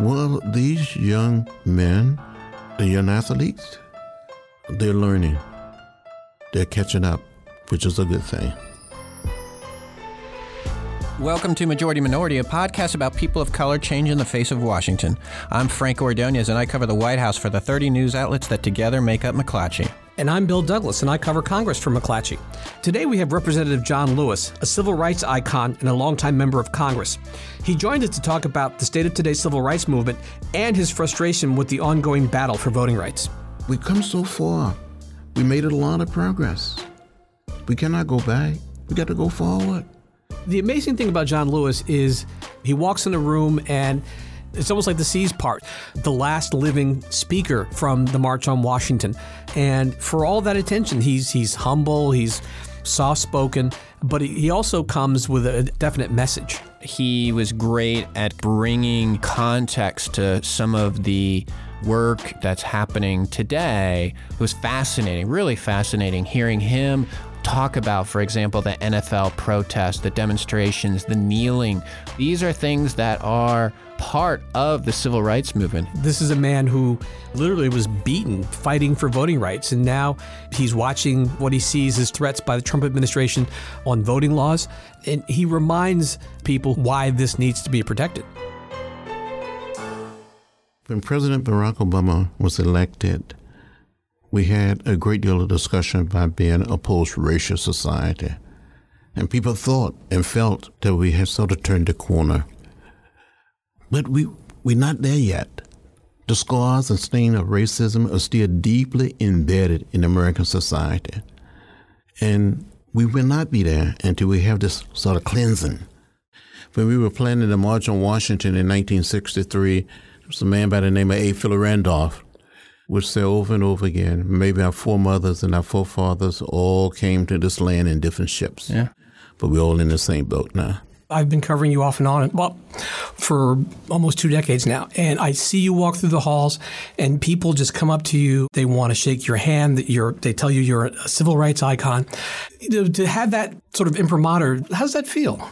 Well, these young men, the young athletes, they're learning. They're catching up, which is a good thing. Welcome to Majority Minority, a podcast about people of color changing the face of Washington. I'm Frank Ordonez, and I cover the White House for the 30 news outlets that together make up McClatchy. And I'm Bill Douglas, and I cover Congress for McClatchy. Today we have Representative John Lewis, a civil rights icon and a longtime member of Congress. He joined us to talk about the state of today's civil rights movement and his frustration with the ongoing battle for voting rights. We've come so far. We made a lot of progress. We cannot go back. We got to go forward. The amazing thing about John Lewis is he walks in a room and it's almost like the seas part, the last living speaker from the March on Washington. And for all that attention, he's he's humble, he's soft spoken, but he also comes with a definite message. He was great at bringing context to some of the work that's happening today. It was fascinating, really fascinating hearing him talk about, for example, the NFL protests, the demonstrations, the kneeling. These are things that are part of the civil rights movement. This is a man who literally was beaten fighting for voting rights, and now he's watching what he sees as threats by the Trump administration on voting laws, and he reminds people why this needs to be protected. When President Barack Obama was elected, we had a great deal of discussion about being a post racial society. And people thought and felt that we had sort of turned the corner. But we, we're not there yet. The scars and stain of racism are still deeply embedded in American society. And we will not be there until we have this sort of cleansing. When we were planning the March on Washington in 1963, there was a man by the name of A. Philip Randolph would say over and over again, maybe our foremothers and our forefathers all came to this land in different ships. Yeah. But we're all in the same boat now. I've been covering you off and on, well, for almost two decades now. And I see you walk through the halls, and people just come up to you. They want to shake your hand. That you're, they tell you you're a civil rights icon. To, to have that sort of imprimatur, how does that feel?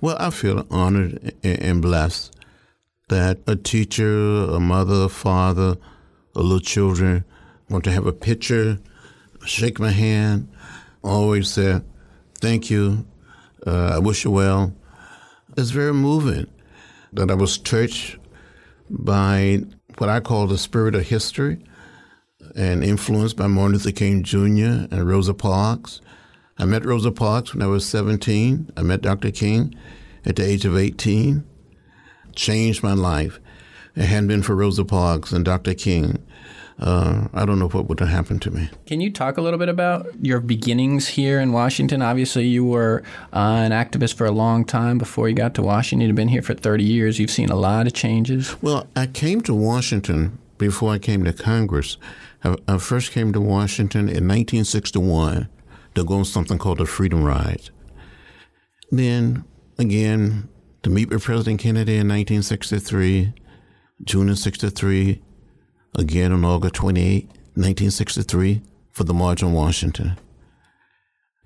Well, I feel honored and blessed that a teacher, a mother, a father, a little children want to have a picture, shake my hand, always say, thank you, uh, I wish you well. It's very moving that I was touched by what I call the spirit of history and influenced by Martin Luther King Jr. and Rosa Parks. I met Rosa Parks when I was 17. I met Dr. King at the age of 18. Changed my life. It hadn't been for Rosa Parks and Dr. King, uh, I don't know what would have happened to me. Can you talk a little bit about your beginnings here in Washington? Obviously, you were uh, an activist for a long time before you got to Washington. You've been here for 30 years. You've seen a lot of changes. Well, I came to Washington before I came to Congress. I, I first came to Washington in 1961 to go on something called the Freedom Ride. Then, again, to meet with President Kennedy in 1963 June of 63, again on August 28, 1963, for the March on Washington.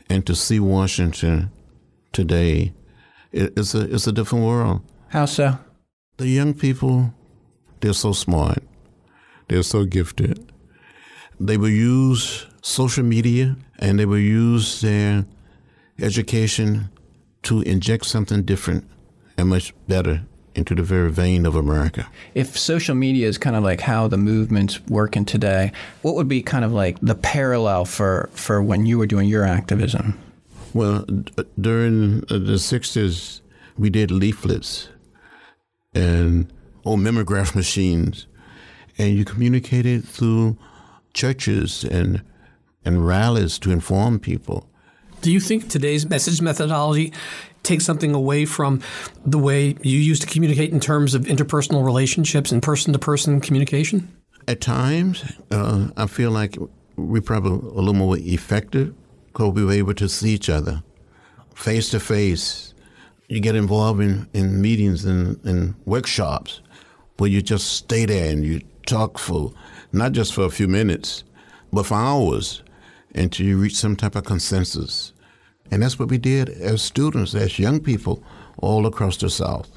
And to see Washington today, it's a, it's a different world. How so? The young people, they're so smart. They're so gifted. They will use social media and they will use their education to inject something different and much better into the very vein of America. If social media is kind of like how the movement's working today, what would be kind of like the parallel for, for when you were doing your activism? Well, d- during uh, the 60s, we did leaflets and oh, old mimeograph machines, and you communicated through churches and and rallies to inform people. Do you think today's message methodology take something away from the way you used to communicate in terms of interpersonal relationships and person to person communication? At times, uh, I feel like we're probably a little more effective because we were able to see each other face to face. You get involved in, in meetings and, and workshops where you just stay there and you talk for not just for a few minutes, but for hours until you reach some type of consensus. And that's what we did as students, as young people all across the South.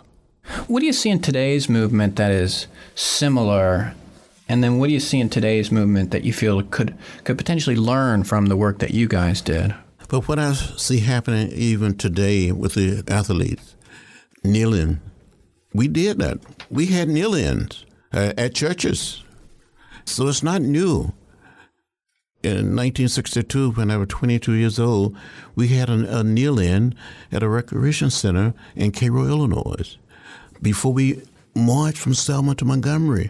What do you see in today's movement that is similar? And then what do you see in today's movement that you feel could could potentially learn from the work that you guys did? But what I see happening even today with the athletes, kneeling, we did that. We had kneel-ins uh, at churches. So it's not new. In 1962, when I was 22 years old, we had a, a kneel-in at a recreation center in Cairo, Illinois, before we marched from Selma to Montgomery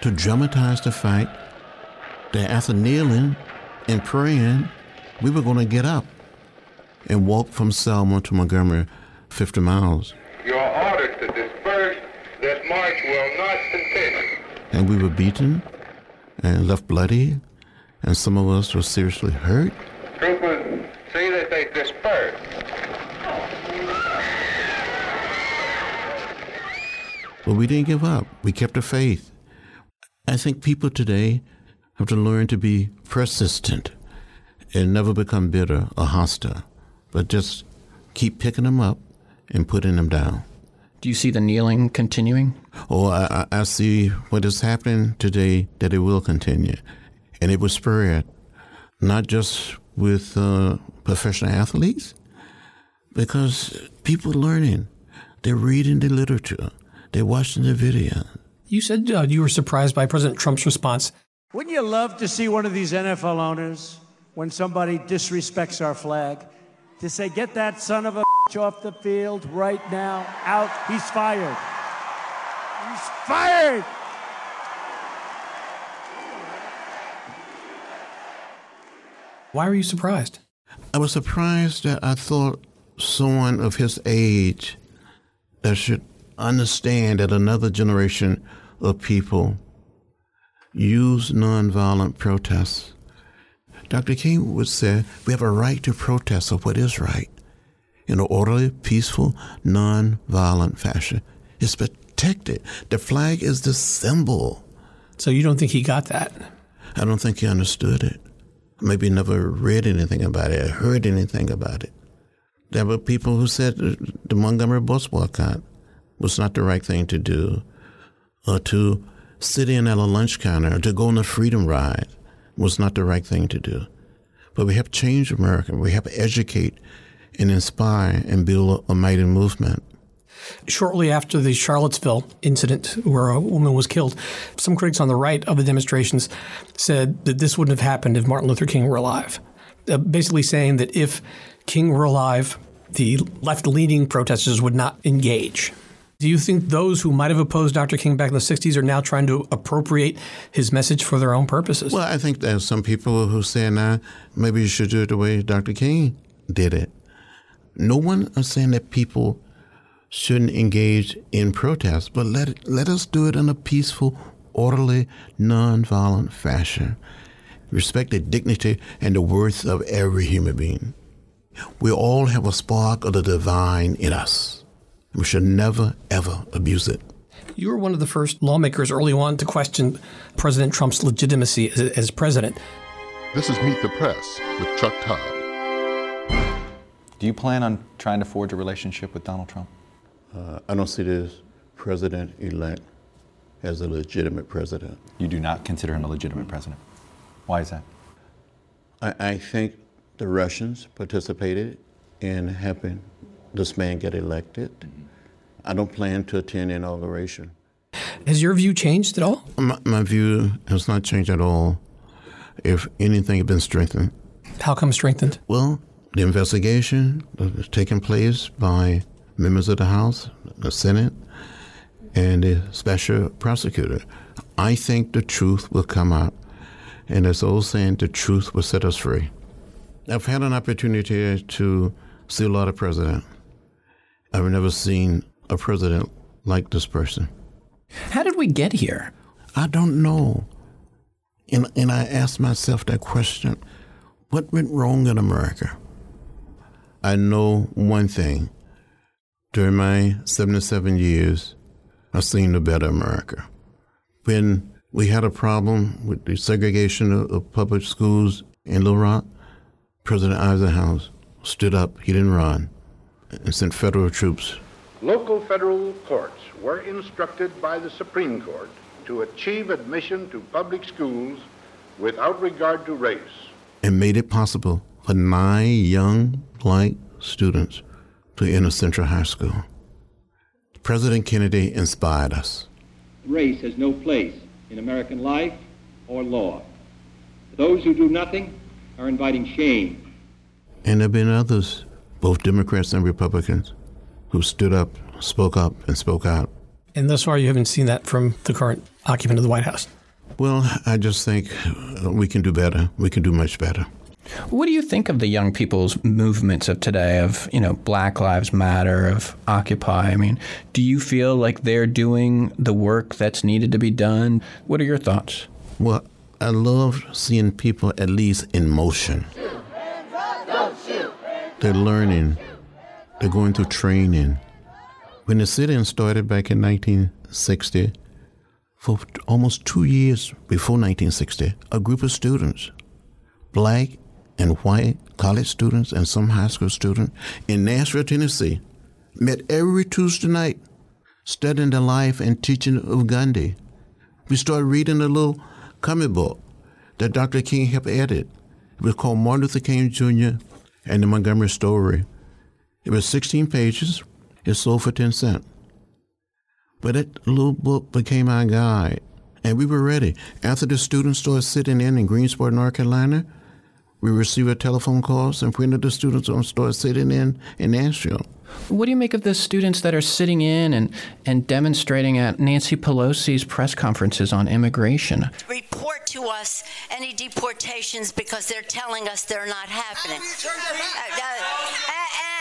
to dramatize the fact that after kneeling and praying, we were going to get up and walk from Selma to Montgomery 50 miles. You are ordered to disperse. This march will not continue. And we were beaten and left bloody, and some of us were seriously hurt. Troopers, see that they disperse. But we didn't give up. We kept the faith. I think people today have to learn to be persistent and never become bitter or hostile, but just keep picking them up and putting them down. Do you see the kneeling continuing? Oh, I, I see what is happening today that it will continue. And it was spread, not just with uh, professional athletes, because people are learning, they're reading the literature, they're watching the video. You said uh, you were surprised by President Trump's response. Wouldn't you love to see one of these NFL owners, when somebody disrespects our flag, to say, get that son of a off the field right now, out, he's fired. He's fired! Why were you surprised? I was surprised that I thought someone of his age that should understand that another generation of people use nonviolent protests. Dr. King would say we have a right to protest of what is right in an orderly, peaceful, nonviolent fashion. It's protected. The flag is the symbol. So you don't think he got that? I don't think he understood it. Maybe never read anything about it or heard anything about it. There were people who said the Montgomery bus boycott was not the right thing to do, or to sit in at a lunch counter, or to go on a freedom ride was not the right thing to do. But we have change America. We have to educate and inspire and build a mighty movement. Shortly after the Charlottesville incident, where a woman was killed, some critics on the right of the demonstrations said that this wouldn't have happened if Martin Luther King were alive. Uh, basically, saying that if King were alive, the left leaning protesters would not engage. Do you think those who might have opposed Dr. King back in the 60s are now trying to appropriate his message for their own purposes? Well, I think there's some people who say now maybe you should do it the way Dr. King did it. No one is saying that people shouldn't engage in protest, but let it, let us do it in a peaceful, orderly, nonviolent fashion. Respect the dignity and the worth of every human being. We all have a spark of the divine in us. We should never, ever abuse it. You were one of the first lawmakers early on to question President Trump's legitimacy as, as president. This is Meet the Press with Chuck Todd. Do you plan on trying to forge a relationship with Donald Trump? Uh, I don't see this president elect as a legitimate president. You do not consider him a legitimate president. Why is that? I, I think the Russians participated in helping this man get elected. I don't plan to attend inauguration. Has your view changed at all? My, my view has not changed at all. If anything, it's been strengthened. How come strengthened? Well, the investigation that that's taking place by members of the House, the Senate, and the special prosecutor. I think the truth will come out. And as old saying, the truth will set us free. I've had an opportunity to see a lot of presidents. I've never seen a president like this person. How did we get here? I don't know. And, and I asked myself that question what went wrong in America? I know one thing. During my 77 years, I've seen a better America. When we had a problem with the segregation of, of public schools in Little Rock, President Eisenhower stood up, he didn't run, and sent federal troops Local federal courts were instructed by the Supreme Court to achieve admission to public schools without regard to race. And made it possible for nine young black students to enter Central High School. President Kennedy inspired us. Race has no place in American life or law. Those who do nothing are inviting shame. And there have been others, both Democrats and Republicans, who stood up, spoke up, and spoke out. And thus far, you haven't seen that from the current occupant of the White House. Well, I just think we can do better. We can do much better. What do you think of the young people's movements of today, of you know Black Lives Matter, of Occupy? I mean, do you feel like they're doing the work that's needed to be done? What are your thoughts? Well, I love seeing people at least in motion. They're learning. They're going through training. When the sit-in started back in 1960, for almost two years before 1960, a group of students, black and white college students and some high school students in Nashville, Tennessee, met every Tuesday night studying the life and teaching of Gandhi. We started reading a little comic book that Dr. King helped edit. It was called Martin Luther King Jr. and the Montgomery Story. It was 16 pages. It sold for 10 cents. But that little book became our guide, and we were ready. After the students started sitting in in Greensboro, North Carolina, we received a telephone calls, and printed the students on started sitting in in Nashville. What do you make of the students that are sitting in and, and demonstrating at Nancy Pelosi's press conferences on immigration? Report to us any deportations because they're telling us they're not happening. Uh, uh,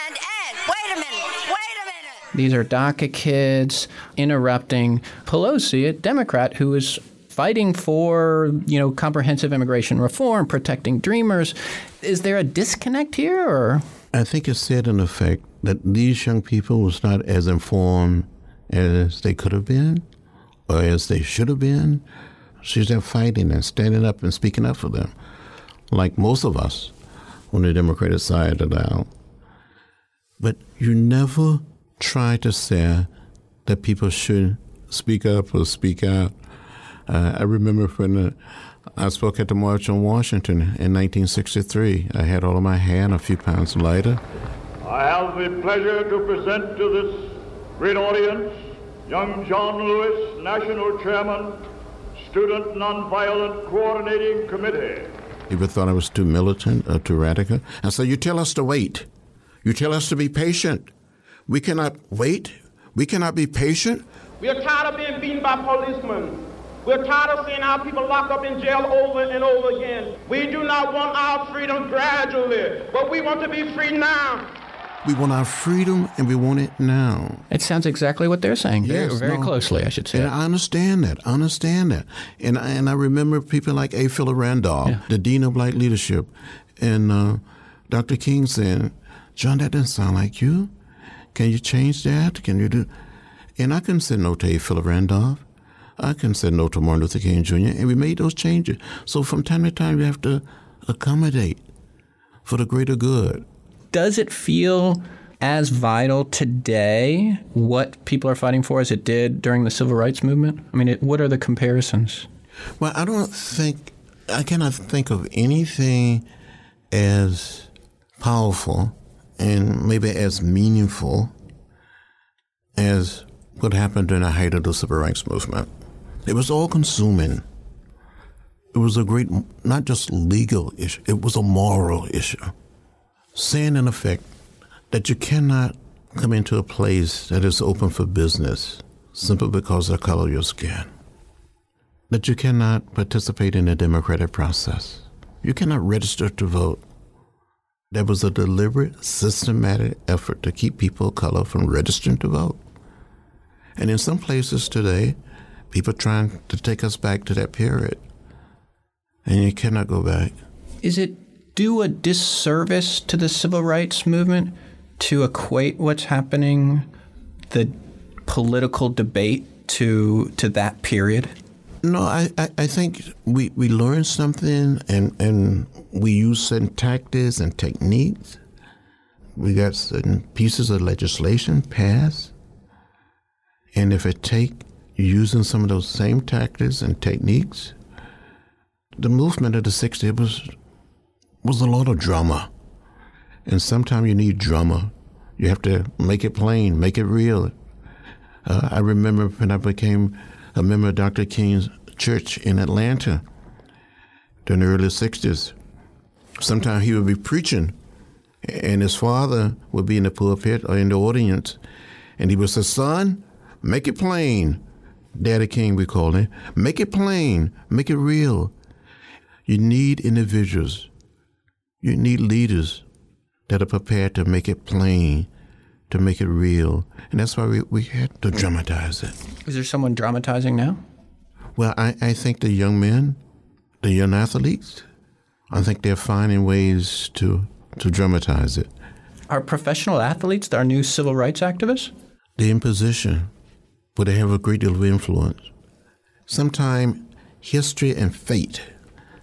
and, and, wait a minute, wait a minute. These are DACA kids interrupting Pelosi, a Democrat who is fighting for, you know, comprehensive immigration reform, protecting dreamers. Is there a disconnect here or I think it's said in effect that these young people was not as informed as they could have been or as they should have been. She's there fighting and standing up and speaking up for them, like most of us on the Democratic side of the aisle. But you never try to say that people should speak up or speak out. Uh, I remember when uh, I spoke at the March on Washington in 1963. I had all of my hair and a few pounds lighter. I have the pleasure to present to this great audience young John Lewis, National Chairman, Student Nonviolent Coordinating Committee. People thought I was too militant or too radical. And so you tell us to wait. You tell us to be patient. We cannot wait. We cannot be patient. We are tired of being beaten by policemen. We're tired of seeing our people locked up in jail over and over again. We do not want our freedom gradually, but we want to be free now. We want our freedom and we want it now. It sounds exactly what they're saying. Yes, very, very no. closely, I should say. And I understand that. I understand that. And I, and I remember people like A. Philip Randolph, Yeah. the Dean of Black Leadership, and uh, Dr. King saying, John, that doesn't sound like you. Can you change that? Can you do? And I couldn't say no to A. Philip Randolph. I couldn't say no to Martin Luther King Jr. And we made those changes. So from time to time, you have to accommodate for the greater good. Does it feel as vital today what people are fighting for as it did during the civil rights movement? I mean, it, what are the comparisons? Well, I don't think I cannot think of anything as powerful and maybe as meaningful as what happened during the height of the civil rights movement. It was all consuming. It was a great, not just legal issue, it was a moral issue. Saying, in effect, that you cannot come into a place that is open for business simply because of the color of your skin that you cannot participate in the democratic process. You cannot register to vote. There was a deliberate, systematic effort to keep people of color from registering to vote. And in some places today, people trying to take us back to that period. And you cannot go back. Is it do a disservice to the civil rights movement to equate what's happening, the political debate, to to that period? No, I, I, I think we, we learn something and, and we use certain tactics and techniques. We got certain pieces of legislation passed And if it take using some of those same tactics and techniques, the movement of the 60s was was a lot of drama. And sometimes you need drama. You have to make it plain, make it real. Uh, I remember when I became a member of Dr. King's church in Atlanta during the early 60s. Sometimes he would be preaching, and his father would be in the pulpit or in the audience, and he would say, Son, make it plain. Daddy King, we call him. Make it plain, make it real. You need individuals, you need leaders that are prepared to make it plain, to make it real. And that's why we, we had to dramatize it. Is there someone dramatizing now? Well, I, I think the young men, the young athletes, I think they're finding ways to, to dramatize it. Are professional athletes our new civil rights activists? They're in position, but they have a great deal of influence. Sometimes history and fate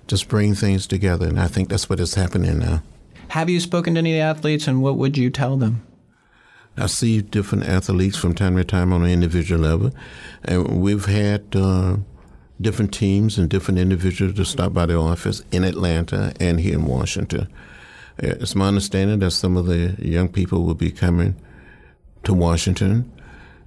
just bring things together, and I think that's what is happening now. Have you spoken to any of the athletes, and what would you tell them? I see different athletes from time to time on an individual level, and we've had uh, different teams and different individuals to stop by the office in Atlanta and here in Washington. Uh, it's my understanding that some of the young people will be coming to Washington,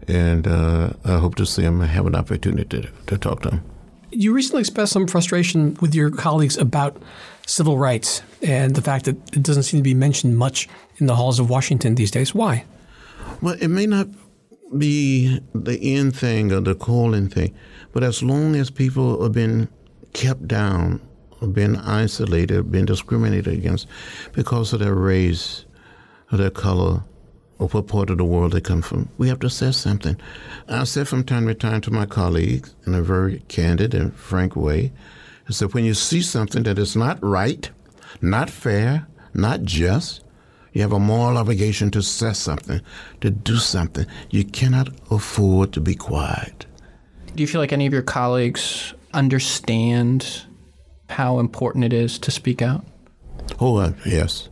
and uh, I hope to see him and have an opportunity to, to talk to him. You recently expressed some frustration with your colleagues about civil rights and the fact that it doesn't seem to be mentioned much in the halls of Washington these days. Why? Well, it may not be the end thing or the calling thing, but as long as people have been kept down, or been isolated, been discriminated against because of their race or their color or what part of the world they come from, we have to say something. I said from time to time to my colleagues in a very candid and frank way, I said, when you see something that is not right, not fair, not just, you have a moral obligation to say something, to do something. You cannot afford to be quiet. Do you feel like any of your colleagues understand how important it is to speak out? Oh, uh, yes.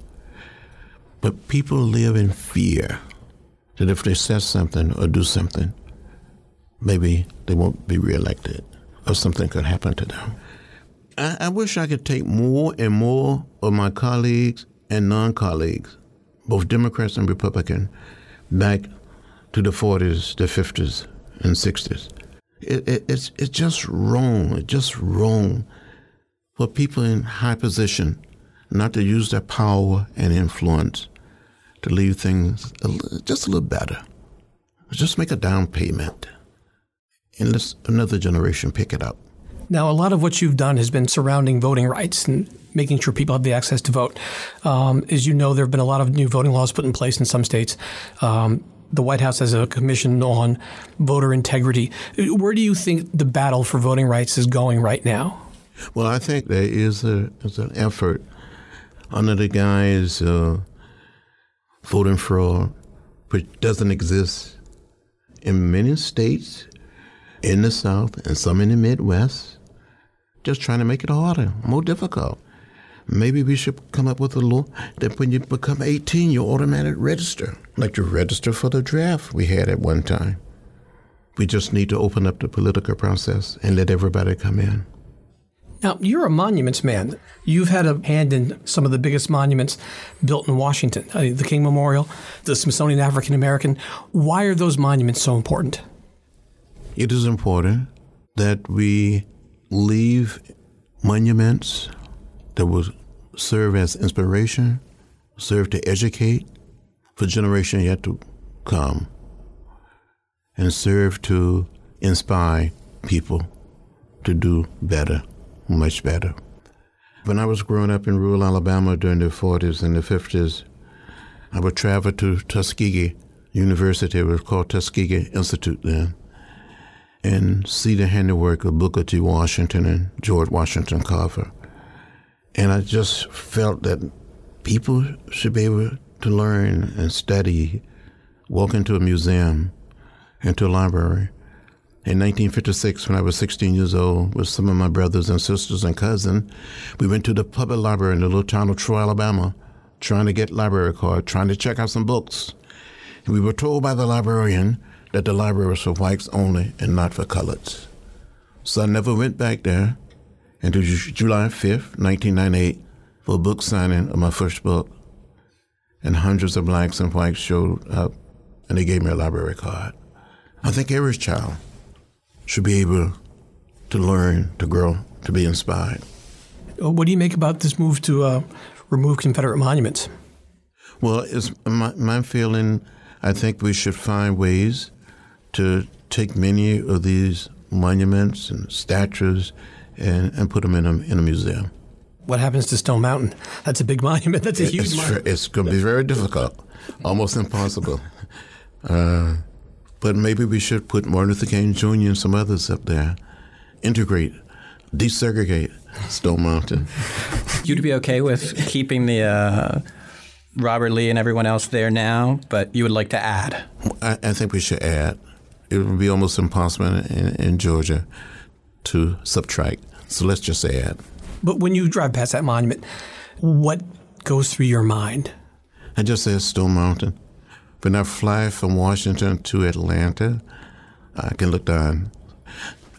But people live in fear that if they say something or do something, maybe they won't be reelected or something could happen to them. I, I wish I could take more and more of my colleagues and non colleagues, both Democrats and Republicans, back to the 40s, the 50s, and 60s. It, it, it's, it's just wrong, it's just wrong for people in high position not to use their power and influence to leave things a just a little better. Just make a down payment and let another generation pick it up. Now, a lot of what you've done has been surrounding voting rights and making sure people have the access to vote. Um, as you know, there have been a lot of new voting laws put in place in some states. Um, the White House has a commission on voter integrity. Where do you think the battle for voting rights is going right now? Well, I think there is, a, is an effort under the guise of voting fraud, which doesn't exist in many states in the South and some in the Midwest, just trying to make it harder, more difficult. Maybe we should come up with a law that when you become 18, you automatically register, like you register for the draft we had at one time. We just need to open up the political process and let everybody come in. Now, you're a monuments man. You've had a hand in some of the biggest monuments built in Washington uh, the King Memorial, the Smithsonian African American. Why are those monuments so important? It is important that we leave monuments that will serve as inspiration, serve to educate for generations yet to come, and serve to inspire people to do better, much better. When I was growing up in rural Alabama during the 40s and the 50s, I would travel to Tuskegee University, it was called Tuskegee Institute then, and see the handiwork of Booker T. Washington and George Washington Carver. And I just felt that people should be able to learn and study, walk into a museum, into a library. In 1956, when I was 16 years old, with some of my brothers and sisters and cousins, we went to the public library in the little town of Troy, Alabama, trying to get library card, trying to check out some books. And we were told by the librarian that the library was for whites only and not for coloreds. So I never went back there until July 5th, 1998, for a book signing of my first book. And hundreds of blacks and whites showed up and they gave me a library card. I think every child should be able to learn, to grow, to be inspired. What do you make about this move to uh, remove Confederate monuments? Well, it's my, my feeling. I think we should find ways to take many of these monuments and statues and, and put them in a, in a museum. What happens to Stone Mountain? That's a big monument. That's a huge it's, monument. It's going to be very difficult, almost impossible. Uh, but maybe we should put Martin Luther King Jr. and some others up there. Integrate, desegregate Stone Mountain. You'd be okay with keeping the uh, Robert Lee and everyone else there now, but you would like to add? I, I think we should add. It would be almost impossible in, in Georgia to subtract. So let's just add. But when you drive past that monument, what goes through your mind? I just say Stone Mountain. When I fly from Washington to Atlanta, I can look down.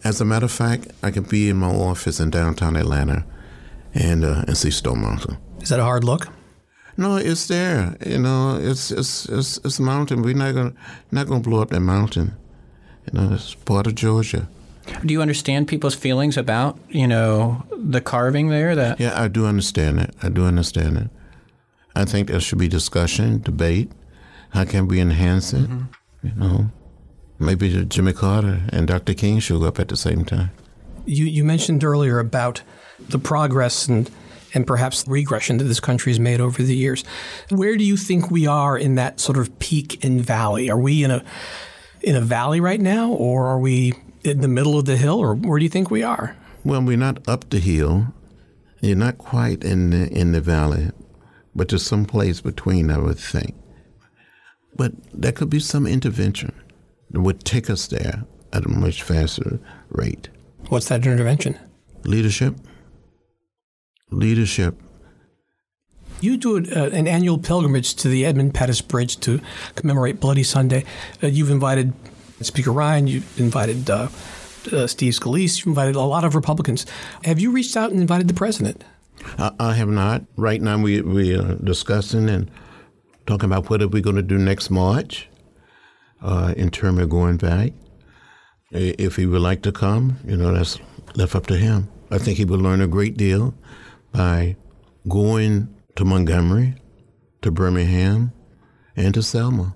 As a matter of fact, I can be in my office in downtown Atlanta and uh, and see Stone Mountain. Is that a hard look? No, it's there. You know, it's it's it's, it's a mountain. We're not gonna not gonna blow up that mountain. You know, it's part of Georgia. Do you understand people's feelings about you know the carving there? That yeah, I do understand it. I do understand it. I think there should be discussion, debate. How can we enhance it? Mm-hmm. You know, maybe Jimmy Carter and Dr. King show up at the same time. You you mentioned earlier about the progress and and perhaps regression that this country has made over the years. Where do you think we are in that sort of peak and valley? Are we in a in a valley right now, or are we in the middle of the hill, or where do you think we are? Well, we're not up the hill. You're not quite in the in the valley, but there's some place between, I would think. But there could be some intervention that would take us there at a much faster rate. What's that intervention? Leadership. Leadership. You do uh, an annual pilgrimage to the Edmund Pettus Bridge to commemorate Bloody Sunday. Uh, you've invited Speaker Ryan, you've invited uh, uh, Steve Scalise, you've invited a lot of Republicans. Have you reached out and invited the president? I, I have not. Right now, we we are discussing and talking about what are we going to do next March uh, in terms of going back. If he would like to come, you know, that's left up to him. I think he would learn a great deal by going to Montgomery, to Birmingham, and to Selma,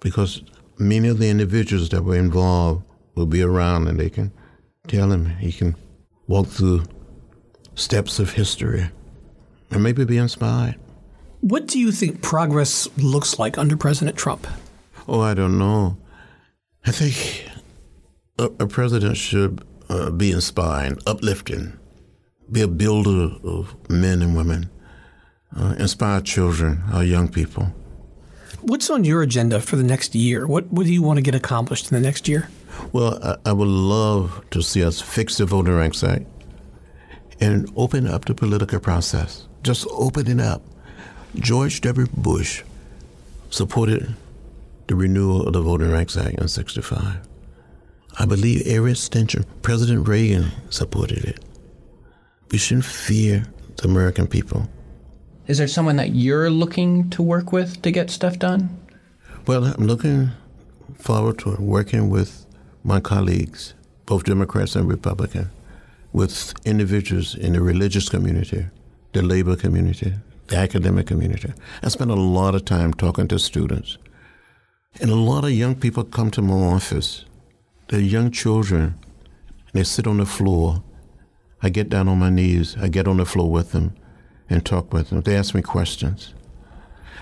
because many of the individuals that were involved will be around and they can tell him he can walk through steps of history and maybe be inspired. What do you think progress looks like under President Trump? Oh, I don't know. I think a, a president should uh, be inspiring, uplifting, be a builder of men and women, uh, inspire children, our young people. What's on your agenda for the next year? What, what do you want to get accomplished in the next year? Well, I, I would love to see us fix the Voting Rights Act and open up the political process. Just open it up. George W. Bush supported the renewal of the Voting Rights Act in 65. I believe every extension, President Reagan supported it. We shouldn't fear the American people. Is there someone that you're looking to work with to get stuff done? Well, I'm looking forward to working with my colleagues, both Democrats and Republicans, with individuals in the religious community, the labor community, the academic community. I spend a lot of time talking to students. And a lot of young people come to my office. They're young children. They sit on the floor. I get down on my knees. I get on the floor with them and talk with them. They ask me questions.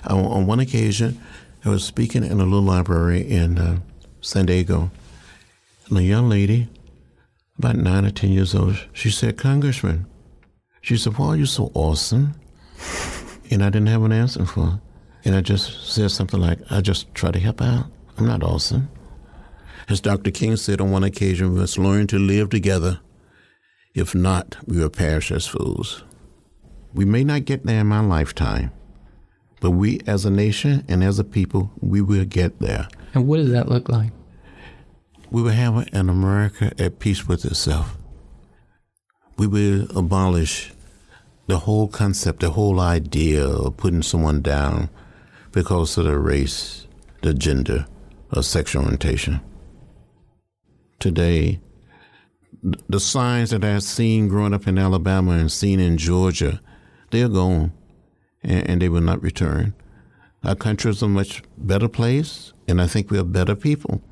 On, on one occasion, I was speaking in a little library in uh, San Diego, and a young lady, about nine or ten years old, she said, Congressman, she said, why are you so awesome? And I didn't have an answer for. And I just said something like, I just try to help out. I'm not awesome. As Dr. King said on one occasion, we must learn to live together. If not, we will perish as fools. We may not get there in my lifetime, but we as a nation and as a people, we will get there. And what does that look like? we will have an America at peace with itself. We will abolish the whole concept, the whole idea of putting someone down because of their race, their gender, or sexual orientation. Today, the signs that I've seen growing up in Alabama and seen in Georgia, they're gone and, and they will not return. Our country is a much better place, and I think we are better people.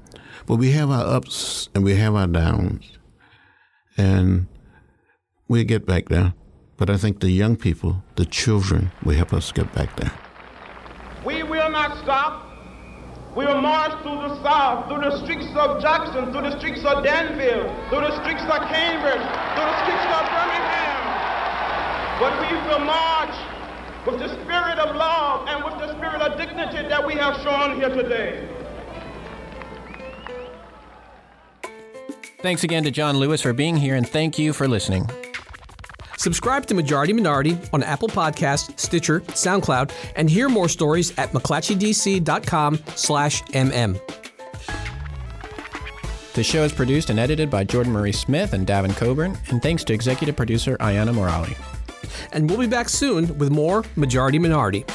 But we have our ups and we have our downs. And we'll get back there. But I think the young people, the children, will help us get back there. We will not stop. We will march through the South, through the streets of Jackson, through the streets of Danville, through the streets of Cambridge, through the streets of Birmingham. But we will march with the spirit of love and with the spirit of dignity that we have shown here today. Thanks again to John Lewis for being here, and thank you for listening. Subscribe to Majority Minority on Apple Podcast, Stitcher, SoundCloud, and hear more stories at mcclatchydc.com slash mm. The show is produced and edited by Jordan Marie Smith and Davin Coburn, and thanks to executive producer Ayana Morali. And we'll be back soon with more Majority Minority.